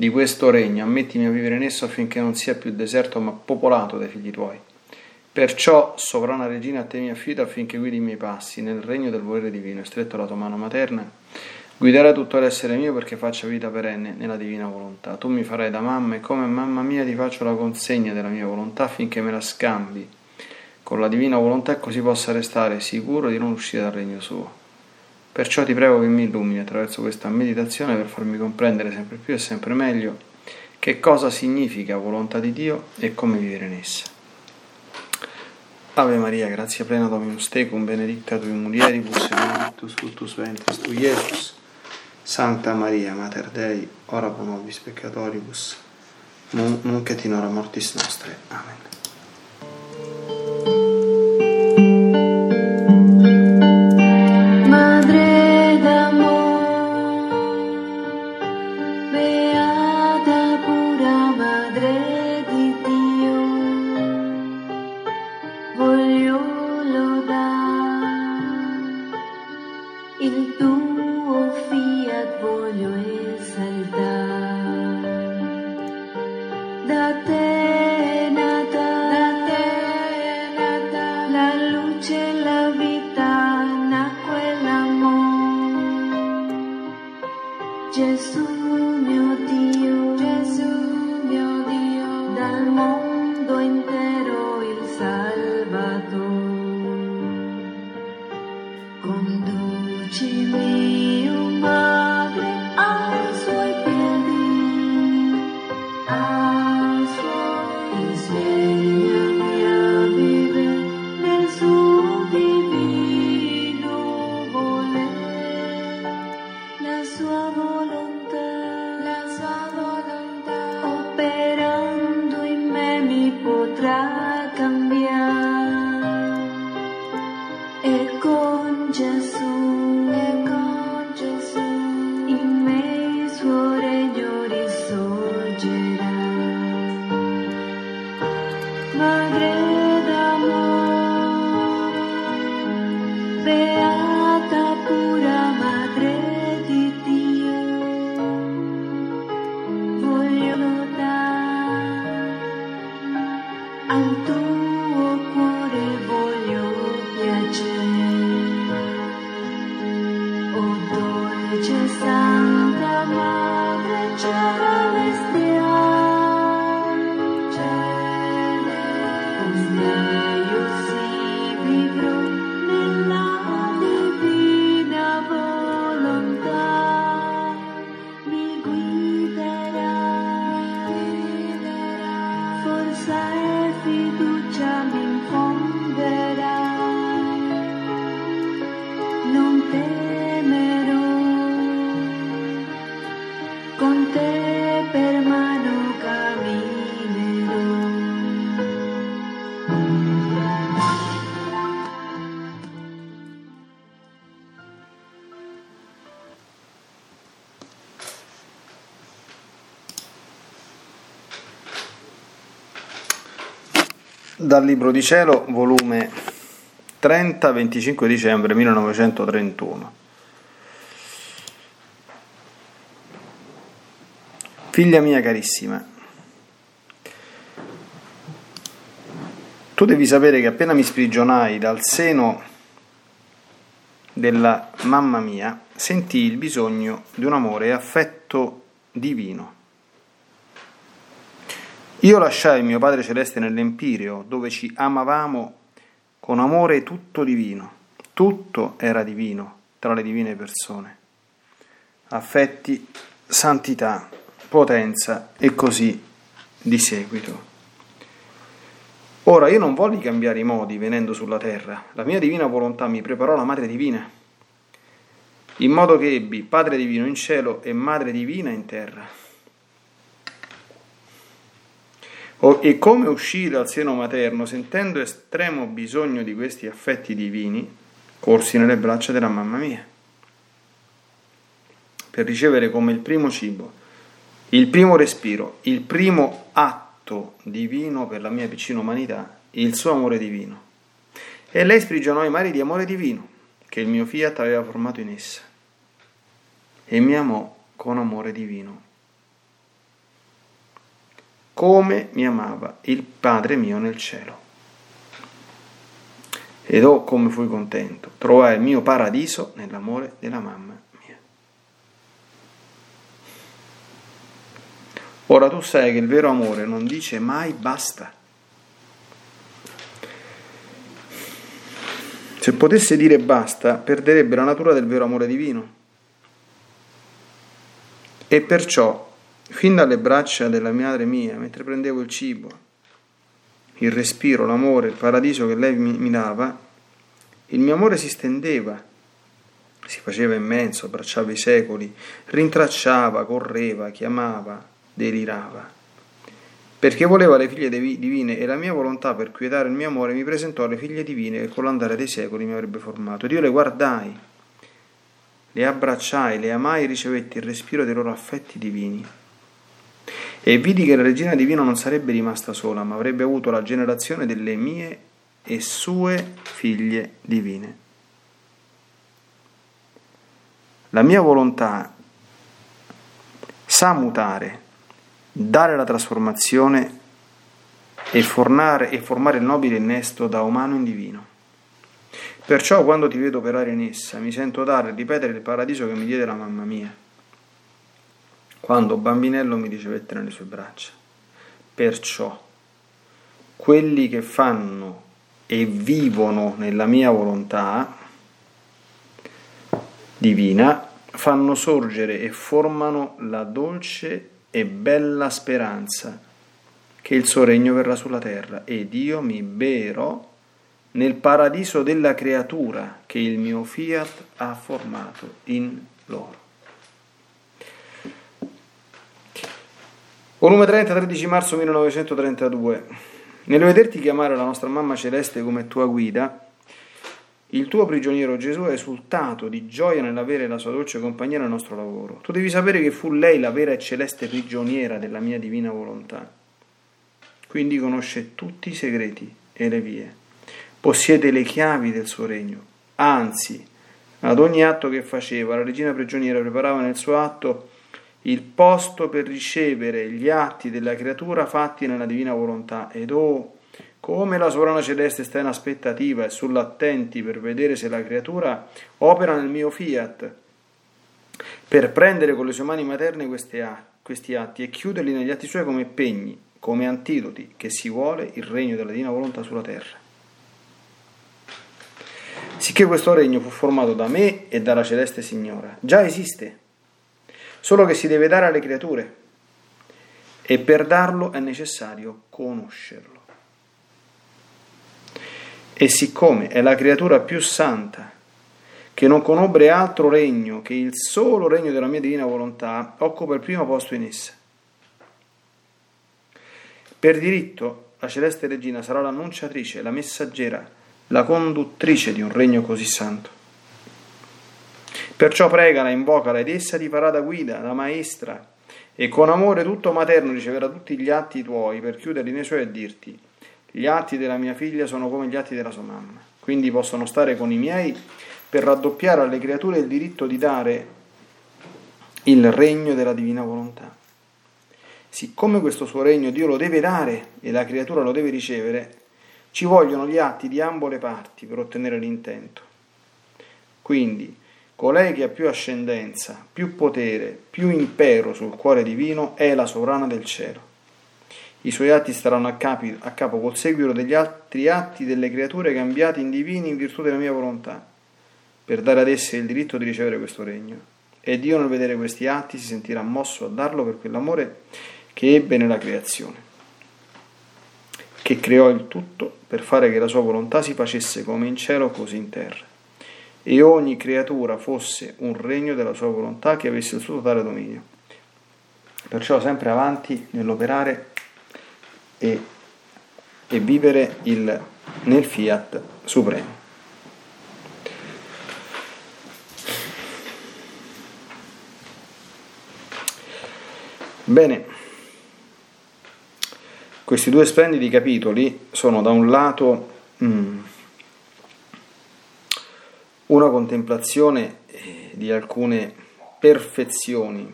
di questo regno, ammettimi a vivere in esso affinché non sia più deserto ma popolato dai figli tuoi. Perciò, sovrana regina, a te mi affido affinché guidi i miei passi nel regno del volere divino, stretto la tua mano materna, guiderai tutto l'essere mio perché faccia vita perenne nella divina volontà. Tu mi farai da mamma e come mamma mia ti faccio la consegna della mia volontà affinché me la scambi con la divina volontà e così possa restare sicuro di non uscire dal regno suo. Perciò ti prego che mi illumini attraverso questa meditazione per farmi comprendere sempre più e sempre meglio che cosa significa volontà di Dio e come vivere in essa. Ave Maria, grazia plena Dominus tecum, benedicta tui mulieribus e benedictus fructus ventris tu, Iesus. Santa Maria, Mater Dei, ora pro nobis peccatoribus, nunc et in hora mortis nostre. Amen. Dal Libro di Cielo, volume 30, 25 dicembre 1931. Figlia mia carissima, tu devi sapere che appena mi sprigionai dal seno della mamma mia, sentii il bisogno di un amore e affetto divino io lasciai mio Padre Celeste nell'Empireo, dove ci amavamo con amore tutto divino, tutto era divino tra le divine persone, affetti, santità, potenza e così di seguito. Ora io non volli cambiare i modi venendo sulla terra, la mia divina volontà mi preparò la Madre Divina, in modo che ebbi Padre Divino in cielo e Madre Divina in terra e come uscì dal seno materno, sentendo estremo bisogno di questi affetti divini, corsi nelle braccia della mamma mia, per ricevere come il primo cibo, il primo respiro, il primo atto divino per la mia piccina umanità, il suo amore divino. E lei sprigionò i mari di amore divino che il mio fiat aveva formato in essa, e mi amò con amore divino come mi amava il Padre mio nel cielo. Ed oh come fui contento, trovai il mio paradiso nell'amore della mamma mia. Ora tu sai che il vero amore non dice mai basta. Se potesse dire basta, perderebbe la natura del vero amore divino. E perciò fin dalle braccia della madre mia, mentre prendevo il cibo, il respiro, l'amore, il paradiso che lei mi, dava, il mio amore si stendeva, si faceva immenso, abbracciava i secoli, rintracciava, correva, chiamava, delirava. Perché voleva le figlie divine e la mia volontà per quietare il mio amore mi presentò le figlie divine che con l'andare dei secoli mi avrebbe formato. Ed io le guardai, le abbracciai, le amai e ricevetti il respiro dei loro affetti divini e vidi che la regina divina non sarebbe rimasta sola, ma avrebbe avuto la generazione delle mie e sue figlie divine. La mia volontà sa mutare, dare la trasformazione e, fornare, e formare il nobile innesto da umano in divino. Perciò quando ti vedo operare in essa mi sento dare e ripetere il paradiso che mi diede la mamma mia quando bambinello mi ricevette nelle sue braccia. Perciò quelli che fanno e vivono nella mia volontà divina fanno sorgere e formano la dolce e bella speranza che il suo regno verrà sulla terra ed io mi berò nel paradiso della creatura che il mio fiat ha formato in loro. Volume 30, 13 marzo 1932. Nel vederti chiamare la nostra mamma celeste come tua guida, il tuo prigioniero Gesù è esultato di gioia nell'avere la sua dolce compagnia nel nostro lavoro. Tu devi sapere che fu lei la vera e celeste prigioniera della mia divina volontà. Quindi conosce tutti i segreti e le vie. Possiede le chiavi del suo regno. Anzi, ad ogni atto che faceva, la regina prigioniera preparava nel suo atto il posto per ricevere gli atti della creatura fatti nella divina volontà ed oh come la sovrana celeste sta in aspettativa e sull'attenti per vedere se la creatura opera nel mio fiat per prendere con le sue mani materne questi atti e chiuderli negli atti suoi come pegni, come antidoti, che si vuole il regno della divina volontà sulla terra. Sicché questo regno fu formato da me e dalla celeste Signora. Già esiste solo che si deve dare alle creature e per darlo è necessario conoscerlo. E siccome è la creatura più santa, che non conobbe altro regno che il solo regno della mia divina volontà, occupa il primo posto in essa. Per diritto, la celeste regina sarà l'annunciatrice, la messaggera, la conduttrice di un regno così santo. Perciò pregala, invocala ed essa ti farà da guida, da maestra, e con amore tutto materno riceverà tutti gli atti tuoi per chiuderli nei suoi e dirti, gli atti della mia figlia sono come gli atti della sua mamma, quindi possono stare con i miei per raddoppiare alle creature il diritto di dare il regno della divina volontà. Siccome questo suo regno Dio lo deve dare e la creatura lo deve ricevere, ci vogliono gli atti di ambo le parti per ottenere l'intento. Quindi, Colei che ha più ascendenza, più potere, più impero sul cuore divino è la sovrana del cielo. I suoi atti staranno a, capi, a capo col seguito degli altri atti delle creature cambiate in divini in virtù della mia volontà, per dare ad esse il diritto di ricevere questo regno. E Dio nel vedere questi atti si sentirà mosso a darlo per quell'amore che ebbe nella creazione, che creò il tutto per fare che la sua volontà si facesse come in cielo così in terra e ogni creatura fosse un regno della sua volontà che avesse il suo totale dominio. Perciò sempre avanti nell'operare e, e vivere il, nel fiat supremo. Bene, questi due splendidi capitoli sono da un lato mm, una contemplazione eh, di alcune perfezioni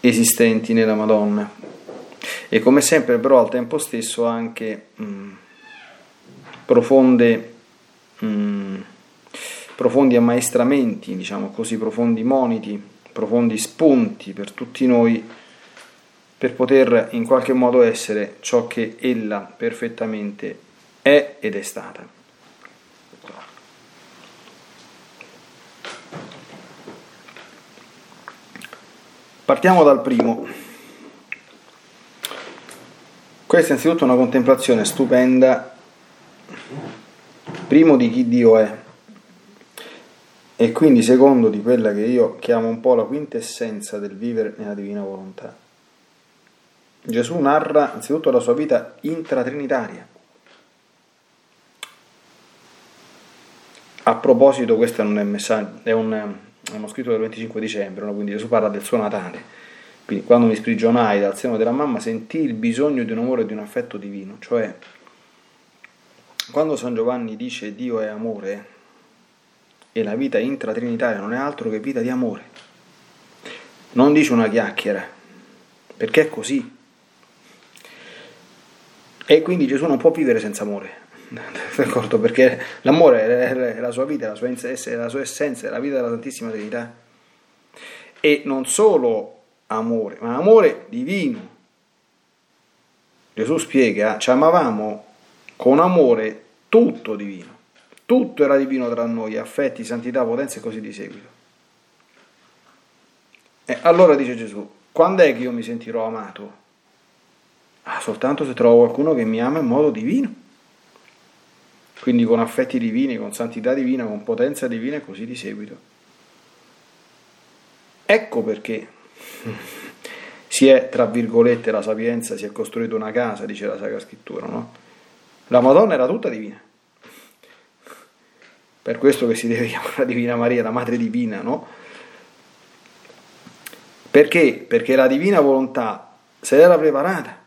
esistenti nella Madonna e come sempre però al tempo stesso anche mh, mm, profonde, mh, mm, profondi ammaestramenti, diciamo così, profondi moniti, profondi spunti per tutti noi per poter in qualche modo essere ciò che ella perfettamente è ed è stata. Partiamo dal primo. Questa è innanzitutto una contemplazione stupenda, primo di chi Dio è e quindi secondo di quella che io chiamo un po' la quintessenza del vivere nella divina volontà. Gesù narra anzitutto la sua vita intratrinitaria. A proposito, questo non è, messaggio, è, un, è scritto del 25 dicembre, no? quindi Gesù parla del suo Natale. Quindi quando mi sprigionai dal seno della mamma sentii il bisogno di un amore e di un affetto divino, cioè quando San Giovanni dice Dio è amore e la vita intratrinitaria non è altro che vita di amore, non dice una chiacchiera, perché è così. E quindi Gesù non può vivere senza amore, d'accordo? Perché l'amore è la sua vita, la sua, è la sua essenza, è la vita della Santissima Trinità. E non solo amore, ma amore divino. Gesù spiega, ci amavamo con amore tutto divino, tutto era divino tra noi, affetti, santità, potenza e così di seguito. E allora dice Gesù, quando è che io mi sentirò amato? Ah, soltanto se trovo qualcuno che mi ama in modo divino. Quindi con affetti divini, con santità divina, con potenza divina e così di seguito. Ecco perché si è, tra virgolette, la sapienza, si è costruita una casa, dice la Sacra Scrittura, no? La Madonna era tutta divina. Per questo che si deve chiamare la Divina Maria, la Madre Divina, no? Perché? Perché la divina volontà se l'era preparata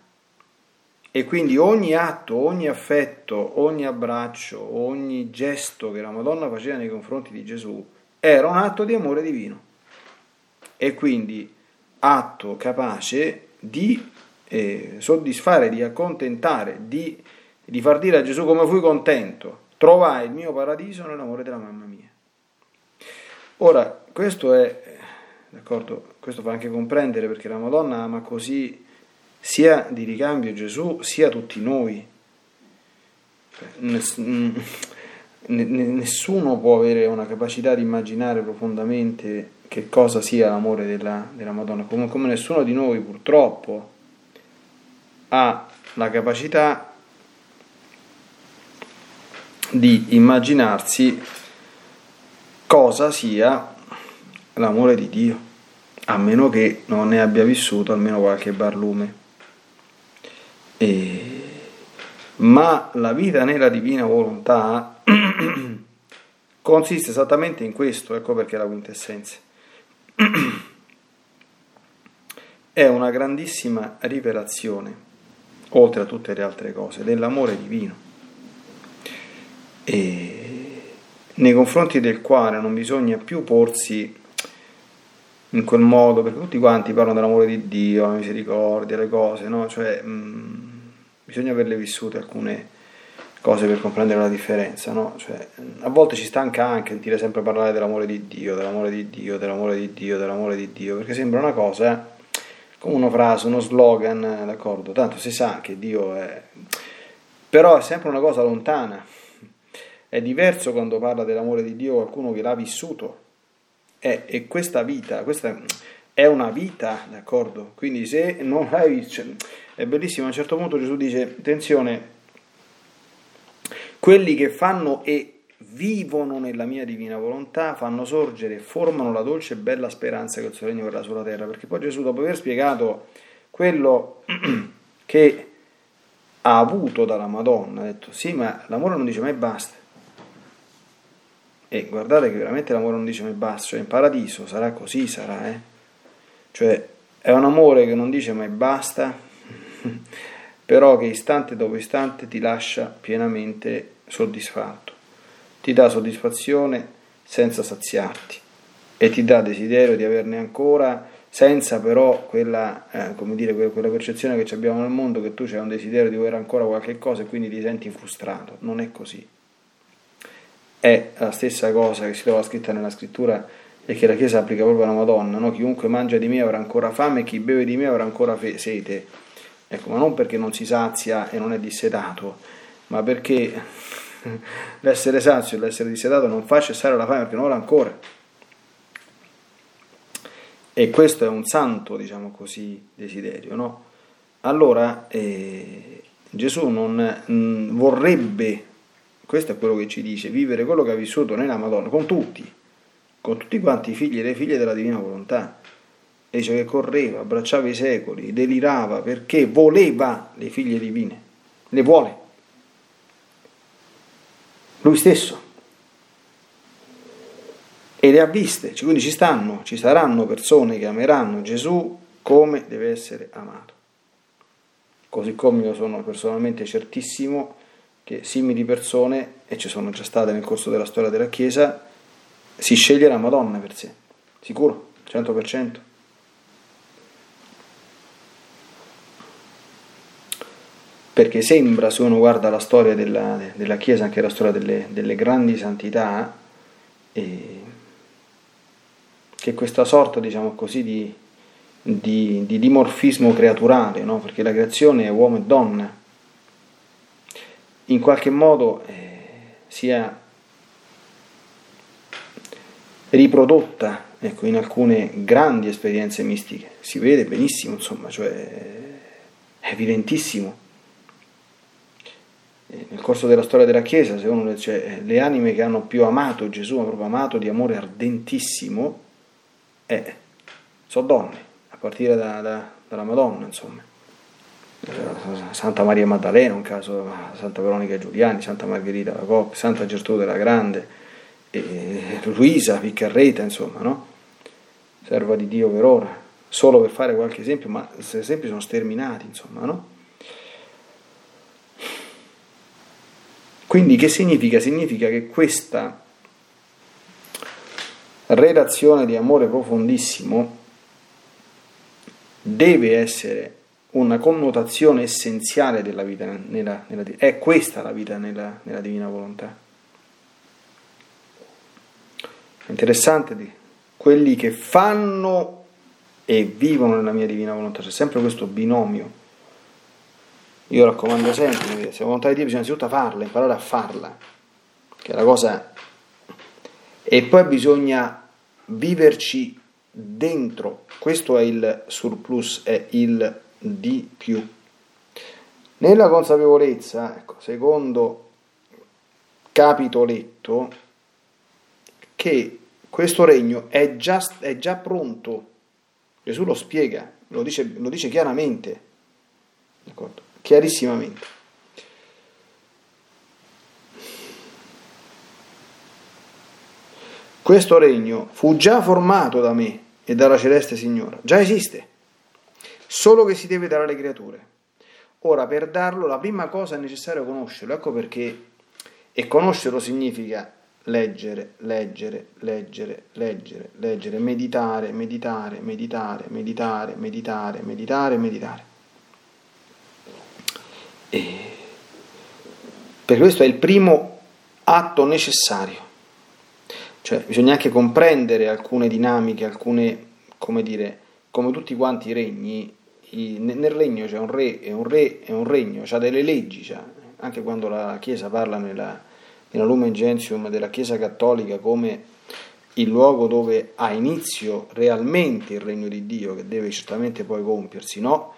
e quindi ogni atto, ogni affetto, ogni abbraccio, ogni gesto che la Madonna faceva nei confronti di Gesù era un atto di amore divino. E quindi atto capace di eh, soddisfare, di accontentare, di, di far dire a Gesù come fui contento, trovai il mio paradiso nell'amore della mamma mia. Ora, questo è, d'accordo, questo fa anche comprendere perché la Madonna ama così sia di ricambio Gesù sia tutti noi. Nessuno può avere una capacità di immaginare profondamente che cosa sia l'amore della, della Madonna, come, come nessuno di noi purtroppo ha la capacità di immaginarsi cosa sia l'amore di Dio, a meno che non ne abbia vissuto almeno qualche barlume. E... Ma la vita nella divina volontà consiste esattamente in questo, ecco perché la quintessenza. È una grandissima rivelazione, oltre a tutte le altre cose, dell'amore divino, e nei confronti del quale non bisogna più porsi in quel modo, perché tutti quanti parlano dell'amore di Dio, la misericordia, le cose, no? Cioè, mh, mm, bisogna averle vissute alcune cose per comprendere la differenza, no? Cioè, a volte ci stanca anche sentire sempre parlare dell'amore di Dio, dell'amore di Dio, dell'amore di Dio, dell'amore di Dio, perché sembra una cosa, eh? come una frase, uno slogan, d'accordo? Tanto si sa che Dio è... però è sempre una cosa lontana. È diverso quando parla dell'amore di Dio qualcuno che l'ha vissuto. E, e questa vita, questa è una vita, d'accordo? Quindi se non l'hai visto è bellissimo, a un certo punto Gesù dice, attenzione, quelli che fanno e vivono nella mia divina volontà fanno sorgere e formano la dolce e bella speranza che il suo regno verrà sulla terra, perché poi Gesù dopo aver spiegato quello che ha avuto dalla Madonna, ha detto sì, ma l'amore non dice mai basta. E guardate che veramente l'amore non dice mai basta, cioè in paradiso sarà così, sarà, eh? Cioè è un amore che non dice mai basta, però che istante dopo istante ti lascia pienamente soddisfatto, ti dà soddisfazione senza saziarti e ti dà desiderio di averne ancora senza però quella, eh, dire, quella percezione che abbiamo nel mondo che tu c'hai un desiderio di avere ancora qualche cosa e quindi ti senti frustrato. Non è così. È la stessa cosa che si trova scritta nella scrittura e che la Chiesa applica proprio alla Madonna, no? chiunque mangia di me avrà ancora fame e chi beve di me avrà ancora fe- sete. Ecco, ma non perché non si sazia e non è dissetato, ma perché l'essere sazio e l'essere dissetato non fa cessare la fame perché non l'ha ancora. E questo è un santo, diciamo così, desiderio, no? Allora eh, Gesù non mh, mm, vorrebbe, questo è quello che ci dice, vivere quello che ha vissuto nella Madonna, con tutti, con tutti quanti i figli e le figlie della divina volontà. E dice che correva, abbracciava i secoli, delirava perché voleva le figlie divine, le vuole. Lui stesso e le ha viste, quindi ci stanno, ci saranno persone che ameranno Gesù come deve essere amato. Così come io sono personalmente certissimo che simili persone, e ci sono già state nel corso della storia della Chiesa, si sceglie la Madonna per sé, sicuro, 100%. Perché sembra, se uno guarda la storia della, della Chiesa, anche la storia delle, delle grandi santità, e che questa sorta, diciamo così, di, di, di dimorfismo creaturale, no? perché la creazione è uomo e donna, in qualche modo eh, sia riprodotta ecco, in alcune grandi esperienze mistiche. Si vede benissimo, insomma, cioè è evidentissimo. Nel corso della storia della Chiesa, se uno cioè, le anime che hanno più amato Gesù, hanno proprio amato di amore ardentissimo, eh, sono donne, a partire da, da, dalla Madonna, insomma. Santa Maria Maddalena, un caso, Santa Veronica Giuliani, Santa Margherita la Coppia, Santa Gertrude la Grande, e Luisa Piccarreta, insomma, no? Serva di Dio per ora, solo per fare qualche esempio, ma questi esempi sono sterminati, insomma, no? Quindi che significa? Significa che questa relazione di amore profondissimo deve essere una connotazione essenziale della vita nella, nella, è questa la vita nella, nella divina volontà. Interessante di quelli che fanno e vivono nella mia divina volontà, c'è sempre questo binomio. Io raccomando sempre, se volontà di Dio bisogna innanzitutto farla, imparare a farla, che è la cosa e poi bisogna viverci dentro, questo è il surplus, è il di più. Nella consapevolezza, ecco, secondo capitoletto, che questo regno è già, è già pronto, Gesù lo spiega, lo dice, lo dice chiaramente, d'accordo? Chiarissimamente. Questo regno fu già formato da me e dalla celeste Signora, già esiste, solo che si deve dare alle creature. Ora, per darlo, la prima cosa è necessario conoscerlo, ecco perché, e conoscerlo significa leggere, leggere, leggere, leggere, leggere, meditare, meditare, meditare, meditare, meditare, meditare, meditare. E per questo è il primo atto necessario. Cioè, bisogna anche comprendere alcune dinamiche, alcune, come dire, come tutti quanti i regni, nel regno c'è un re e un re e un regno, c'ha delle leggi, c'ha. anche quando la Chiesa parla nella, nella Lumen Gentium della Chiesa Cattolica come il luogo dove ha inizio realmente il regno di Dio, che deve certamente poi compiersi, no?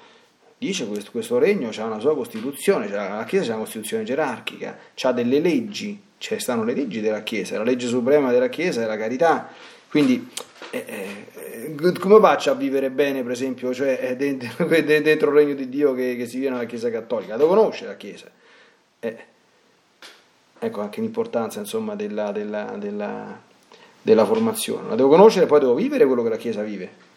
Dice che questo, questo regno ha una sua costituzione, la Chiesa ha una costituzione gerarchica, ha delle leggi, cioè stanno le leggi della Chiesa, la legge suprema della Chiesa è la carità, Quindi eh, eh, come faccio a vivere bene, per esempio, cioè, eh, dentro, dentro, il regno di Dio che, che, si vive nella Chiesa Cattolica? La devo conoscere la Chiesa. Eh, ecco anche l'importanza insomma, della, della, della, della formazione. La devo conoscere e poi devo vivere quello che la Chiesa vive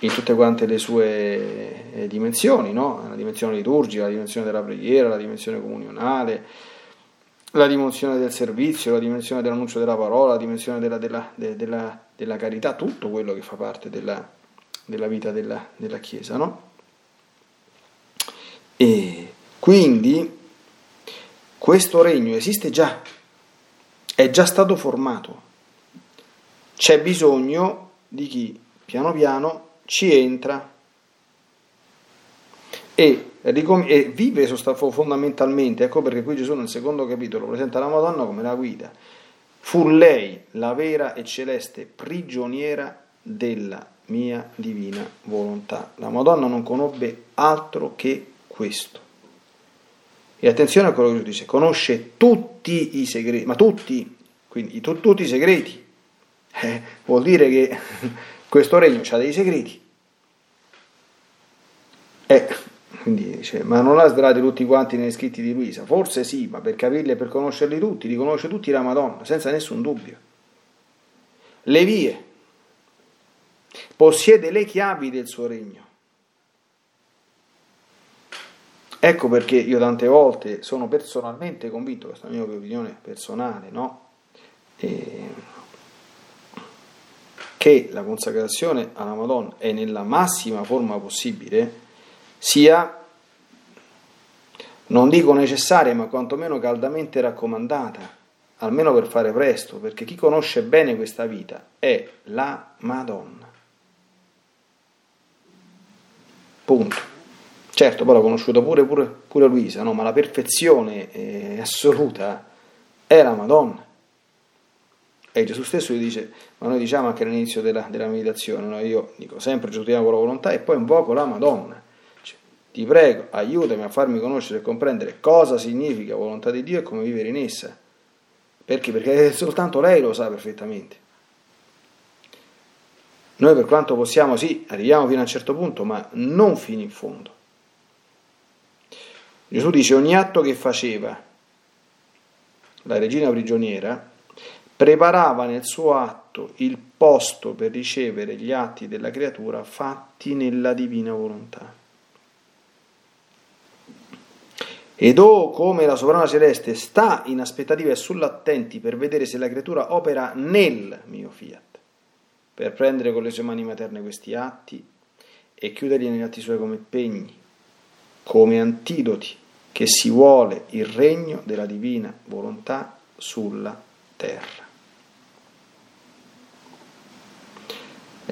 in tutte quante le sue eh, dimensioni, no? la dimensione liturgica, la dimensione della preghiera, la dimensione comunionale, la dimensione del servizio, la dimensione dell'annuncio della parola, la dimensione della, della, della, della carità, tutto quello che fa parte della, della vita della, della Chiesa. No? E quindi questo regno esiste già, è già stato formato, c'è bisogno di chi piano piano ci entra e, e vive fondamentalmente, ecco perché qui Gesù nel secondo capitolo presenta la Madonna come la guida. Fu lei la vera e celeste prigioniera della mia divina volontà. La Madonna non conobbe altro che questo. E attenzione a quello che dice, conosce tutti i segreti, ma tutti, quindi tutti i segreti. Eh, vuol dire che questo regno ha dei segreti. E quindi dice, ma non l'ha svelati tutti quanti negli scritti di Luisa? Forse sì, ma per capirli e per conoscerli tutti, li conosce tutti la Madonna, senza nessun dubbio. Le vie, possiede le chiavi del suo regno. Ecco perché io tante volte sono personalmente convinto, questa è la mia opinione personale, no? E che la consacrazione alla Madonna è nella massima forma possibile, sia, non dico necessaria, ma quantomeno caldamente raccomandata, almeno per fare presto, perché chi conosce bene questa vita è la Madonna. Punto. Certo, poi l'ho conosciuta pure, pure, pure Luisa, no? ma la perfezione eh, assoluta è la Madonna. E Gesù stesso gli dice, ma noi diciamo anche all'inizio della, della meditazione, no? io dico sempre Gesù ti amo con la volontà e poi invoco la Madonna. Cioè, ti prego, aiutami a farmi conoscere e comprendere cosa significa volontà di Dio e come vivere in essa. Perché? Perché soltanto lei lo sa perfettamente. Noi per quanto possiamo, sì, arriviamo fino a un certo punto, ma non fino in fondo. Gesù dice ogni atto che faceva la regina prigioniera preparava nel suo atto il posto per ricevere gli atti della creatura fatti nella divina volontà. Ed o come la sovrana celeste sta in aspettativa e sull'attenti per vedere se la creatura opera nel mio fiat, per prendere con le sue mani materne questi atti e chiuderli negli atti suoi come pegni, come antidoti che si vuole il regno della divina volontà sulla terra.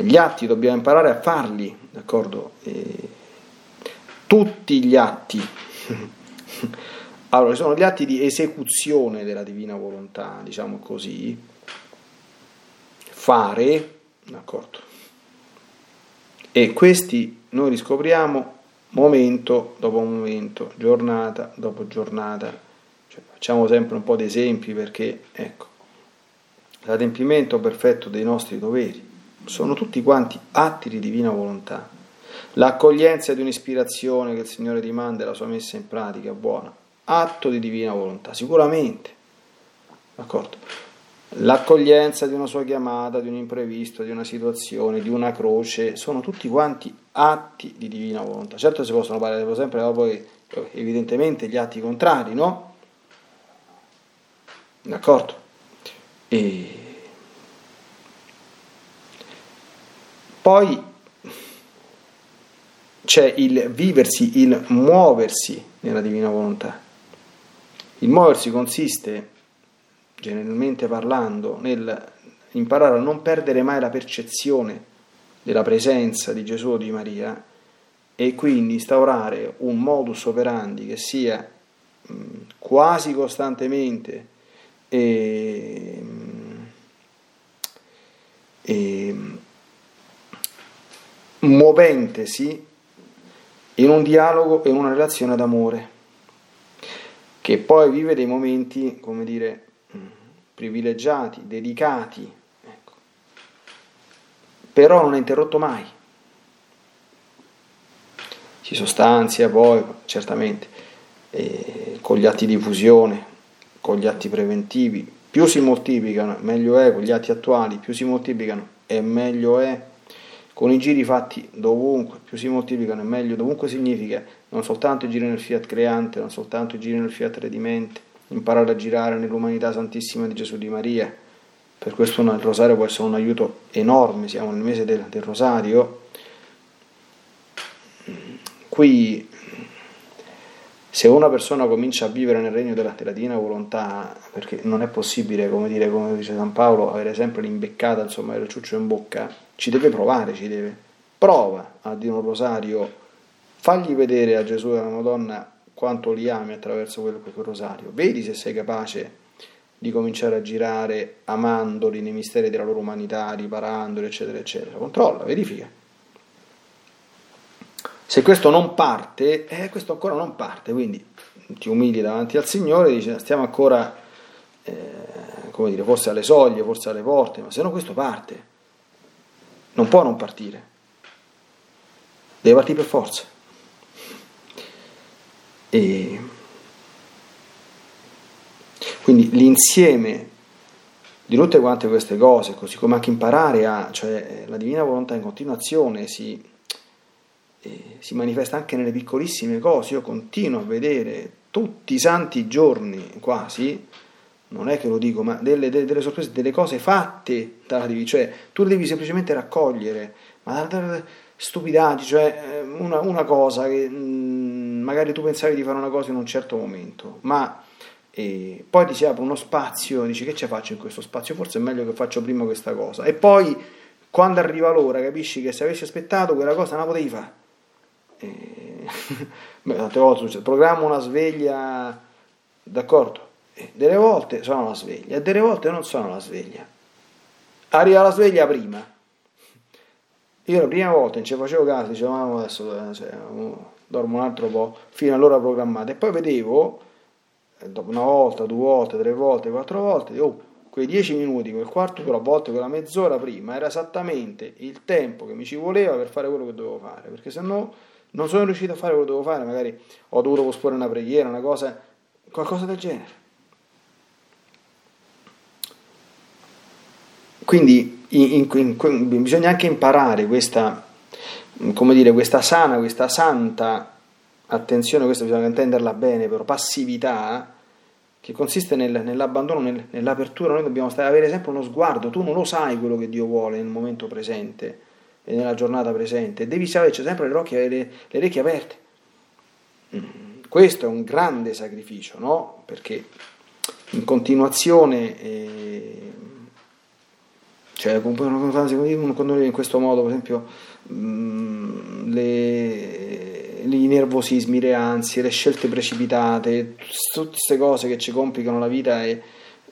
Gli atti dobbiamo imparare a farli, d'accordo? E tutti gli atti. allora, sono gli atti di esecuzione della divina volontà, diciamo così. Fare, d'accordo? E questi noi riscopriamo momento dopo momento, giornata dopo giornata. Cioè, facciamo sempre un po' di esempi perché, ecco, l'adempimento perfetto dei nostri doveri sono tutti quanti atti di divina volontà. L'accoglienza di un'ispirazione che il Signore ti manda e la sua messa in pratica buona, atto di divina volontà, sicuramente. D'accordo? L'accoglienza di una sua chiamata, di un imprevisto, di una situazione, di una croce, sono tutti quanti atti di divina volontà. Certo si possono parlare sempre poi evidentemente gli atti contrari, no? D'accordo? E Poi c'è il viversi, il muoversi nella divina volontà. Il muoversi consiste, generalmente parlando, nel imparare a non perdere mai la percezione della presenza di Gesù o di Maria e quindi instaurare un modus operandi che sia quasi costantemente e, e muoventesi in un dialogo e una relazione d'amore, che poi vive dei momenti, come dire, privilegiati, dedicati, ecco, però non è interrotto mai. Si sostanzia poi, certamente, eh, con gli atti di fusione, con gli atti preventivi, più si moltiplicano, meglio è, con gli atti attuali, più si moltiplicano e meglio è, con i giri fatti dovunque, più si moltiplicano e meglio, dovunque significa non soltanto i giri nel fiat creante, non soltanto i giri nel fiat redimente, imparare a girare nell'umanità santissima di Gesù di Maria. Per questo il rosario può essere un aiuto enorme, siamo nel mese del, del rosario. Qui se una persona comincia a vivere nel regno della, della volontà, perché non è possibile, come, dire, come dice San Paolo, avere sempre l'imbeccata, insomma, il ciuccio in bocca, ci deve provare, ci deve. Prova a dire un rosario, fagli vedere a Gesù e alla Madonna quanto li ami attraverso quel, quel rosario, vedi se sei capace di cominciare a girare amandoli nei misteri della loro umanità, riparandoli, eccetera, eccetera. Controlla, verifica. Se questo non parte, eh, questo ancora non parte, quindi ti umili davanti al Signore e dici stiamo ancora, eh, come dire, forse alle soglie, forse alle porte, ma se no questo parte. Non può non partire. Deve partire per forza. E quindi l'insieme di tutte quante queste cose, così come anche imparare a, cioè la divina volontà in continuazione si eh, si manifesta anche nelle piccolissime cose. Io continuo a vedere tutti i santi giorni quasi, non è che lo dico, ma delle, delle, delle sorprese, delle cose fatte dalla divina, cioè tu le devi semplicemente raccogliere, ma da, stupidati, cioè eh, una, una cosa che mh, mm, magari tu pensavi di fare una cosa in un certo momento, ma e poi ti si apre uno spazio, dici che ci faccio in questo spazio, forse è meglio che faccio prima questa cosa, e poi quando arriva l'ora capisci che se avessi aspettato quella cosa non la potevi fare. E, beh, tante volte succede, programma una sveglia, d'accordo? Delle volte sono la sveglia e delle volte non sono la sveglia. Arriva la sveglia prima. Io la prima volta non ci facevo caso, dicevo, ma adesso cioè, dormo un altro po' fino all'ora programmata e poi vedevo, eh, dopo una volta, due volte, tre volte, quattro volte, oh, quei dieci minuti, quel quarto d'ora, a volte quella mezz'ora prima, era esattamente il tempo che mi ci voleva per fare quello che dovevo fare, perché se no non sono riuscito a fare quello che dovevo fare, magari ho dovuto posporre una preghiera, una cosa, qualcosa del genere. Quindi in, in, in, bisogna anche imparare questa, come dire, questa sana, questa santa attenzione, questa bisogna intenderla bene, però passività, che consiste nel, nell'abbandono, nel, nell'apertura, noi dobbiamo stare, avere sempre uno sguardo, tu non lo sai quello che Dio vuole nel momento presente e nella giornata presente, devi averci sempre le, orecchie, le, le orecchie aperte. Mm, questo è un grande sacrificio, no? Perché in continuazione, eh, cioè quando in questo modo, per esempio, mm, le, i nervosismi, le ansie, le scelte precipitate, tutte queste cose che ci complicano la vita e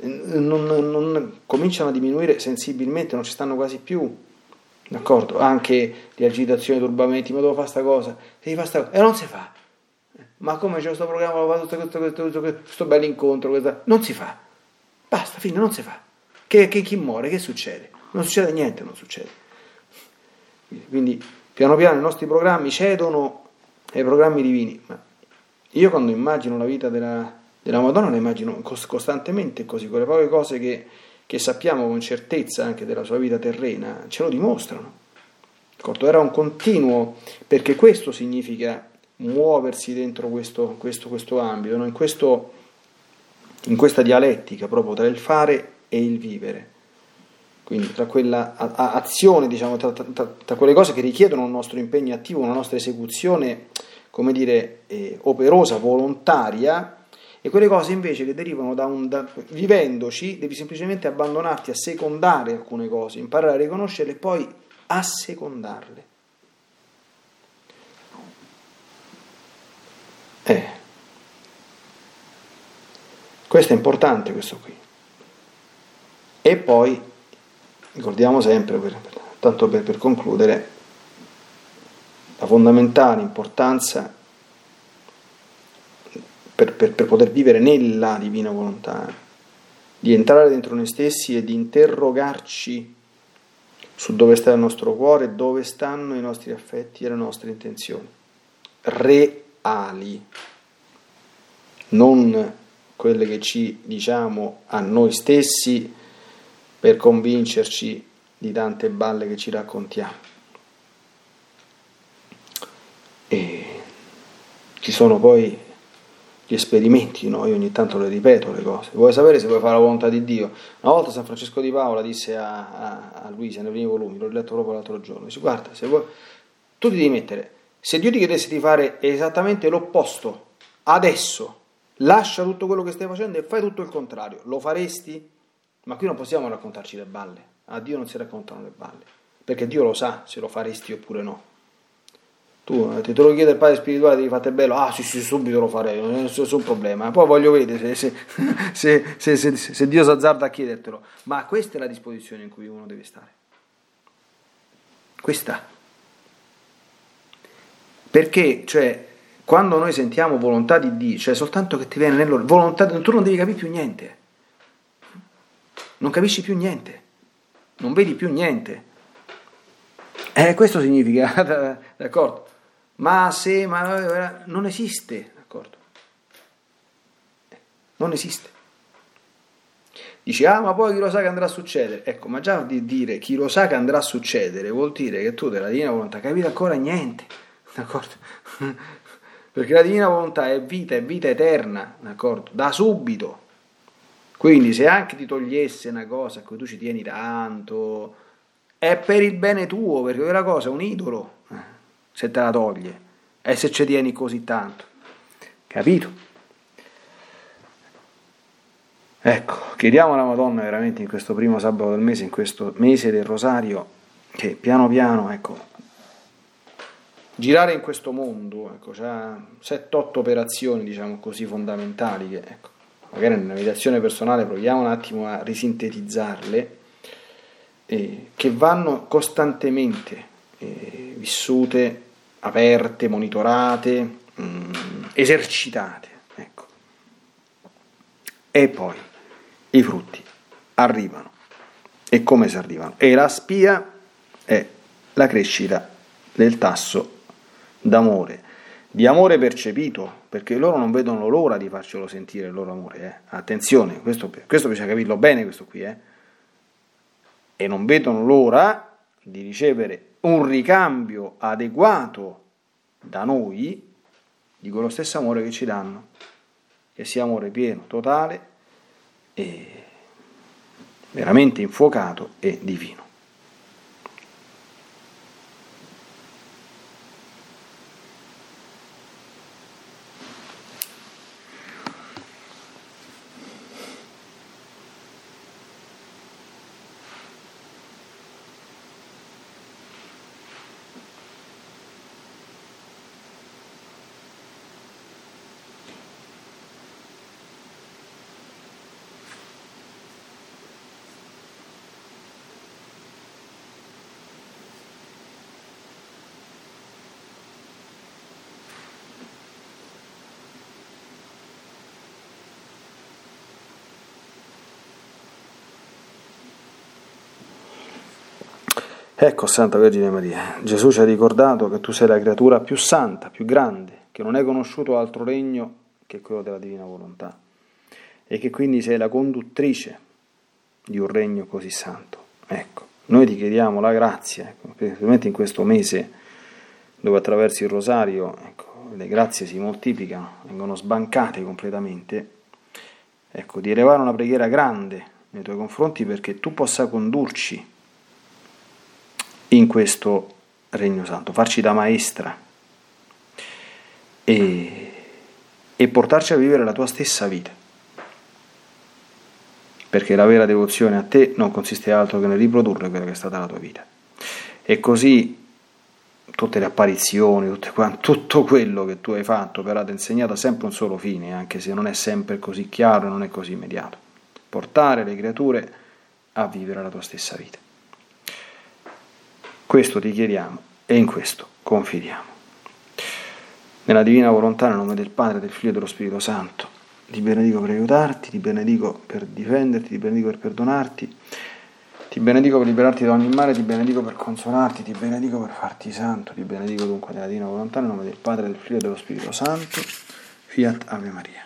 non, non, cominciano a diminuire sensibilmente, non ci stanno quasi più d'accordo? Anche le agitazioni, i turbamenti, ma devo fare questa cosa, devi fare sta cosa, e non si fa. Ma come c'è questo programma, fatto questo, questo, questo, questo bel incontro, questa... non si fa. Basta, fine, non si fa. Che, che, chi muore, che succede? Non succede niente, non succede. Quindi piano piano i nostri programmi cedono ai programmi divini. Ma io quando immagino la vita della, della Madonna la immagino costantemente così, con le poche cose che che sappiamo con certezza anche della sua vita terrena, ce lo dimostrano. Era un continuo, perché questo significa muoversi dentro questo, questo, questo ambito, no? in, questo, in questa dialettica proprio tra il fare e il vivere. Quindi tra quella azione, diciamo, tra, tra, tra, quelle cose che richiedono un nostro impegno attivo, una nostra esecuzione, come dire, eh, operosa, volontaria, e quelle cose invece che derivano da un... Da, vivendoci, devi semplicemente abbandonarti a secondare alcune cose, imparare a riconoscerle e poi a secondarle. Eh. Questo è importante, questo qui. E poi, ricordiamo sempre, per, tanto per, per concludere, la fondamentale importanza per, per, per poter vivere nella divina volontà, di entrare dentro noi stessi e di interrogarci su dove sta il nostro cuore, dove stanno i nostri affetti e le nostre intenzioni. Reali, non quelle che ci diciamo a noi stessi per convincerci di tante balle che ci raccontiamo. E ci sono poi gli esperimenti, no? io ogni tanto le ripeto le cose. Vuoi sapere se vuoi fare la volontà di Dio? Una volta San Francesco di Paola disse a, a, a Luisa nei primi volumi, l'ho letto proprio l'altro giorno, dice guarda, se vuoi, tu ti devi mettere, se Dio ti chiedesse di fare esattamente l'opposto, adesso, lascia tutto quello che stai facendo e fai tutto il contrario, lo faresti? Ma qui non possiamo raccontarci le balle, a Dio non si raccontano le balle, perché Dio lo sa se lo faresti oppure no. Tu eh, te lo chiede il padre spirituale, devi fate bello, ah sì sì subito lo farei, non è nessun problema. Poi voglio vedere se, se, se, se Dio si azzarda a chiedertelo. Ma questa è la disposizione in cui uno deve stare. Questa. Perché, cioè, quando noi sentiamo volontà di Dio, cioè soltanto che ti viene nell'ora, volontà, tu non devi capire più niente. Non capisci più niente. Non vedi più niente. Eh, questo significa, d'accordo? ma se, ma non esiste, d'accordo? Non esiste. Dici, ah, ma poi chi lo sa che andrà a succedere? Ecco, ma già di dire chi lo sa che andrà a succedere vuol dire che tu della divina volontà capito ancora niente, d'accordo? Perché la divina volontà è vita, è vita eterna, d'accordo? Da subito. Quindi se anche ti togliesse una cosa a cui tu ci tieni tanto, è per il bene tuo, perché quella cosa è un idolo se te la toglie e se ci tieni così tanto. Capito? Ecco, chiediamo alla Madonna veramente in questo primo sabato del mese, in questo mese del Rosario, che piano piano, ecco, girare in questo mondo, ecco, c'è 7-8 operazioni, diciamo così, fondamentali che, ecco, magari nella meditazione personale proviamo un attimo a risintetizzarle, eh, che vanno costantemente eh, vissute aperte, monitorate, mh, mm, esercitate. Ecco. E poi i frutti arrivano. E come si arrivano? E la spia è la crescita del tasso d'amore, di amore percepito, perché loro non vedono l'ora di farcelo sentire il loro amore. Eh. Attenzione, questo, questo bisogna capirlo bene, questo qui, eh. E non vedono l'ora di ricevere un ricambio adeguato da noi di quello stesso amore che ci danno, che sia amore pieno, totale e veramente infuocato e divino. Ecco, Santa Vergine Maria, Gesù ci ha ricordato che tu sei la creatura più santa, più grande, che non hai conosciuto altro regno che quello della divina volontà e che quindi sei la conduttrice di un regno così santo. Ecco, noi ti chiediamo la grazia, ecco, specialmente in questo mese dove attraverso il rosario ecco, le grazie si moltiplicano, vengono sbancate completamente, ecco, di elevare una preghiera grande nei tuoi confronti perché tu possa condurci in questo Regno Santo, farci da maestra e, e portarci a vivere la tua stessa vita. Perché la vera devozione a te non consiste altro che nel riprodurre quella che è stata la tua vita. E così tutte le apparizioni, tutte, tutto quello che tu hai fatto, però ti ha insegnato sempre un solo fine, anche se non è sempre così chiaro, non è così immediato. Portare le creature a vivere la tua stessa vita. Questo ti chiediamo e in questo confidiamo. Nella divina volontà, nel nome del Padre, del Figlio e dello Spirito Santo, ti benedico per aiutarti, ti benedico per difenderti, ti benedico per perdonarti, ti benedico per liberarti da ogni male, ti benedico per consolarti, ti benedico per farti santo, ti benedico dunque nella divina volontà, nel nome del Padre, del Figlio e dello Spirito Santo. Fiat Ave Maria.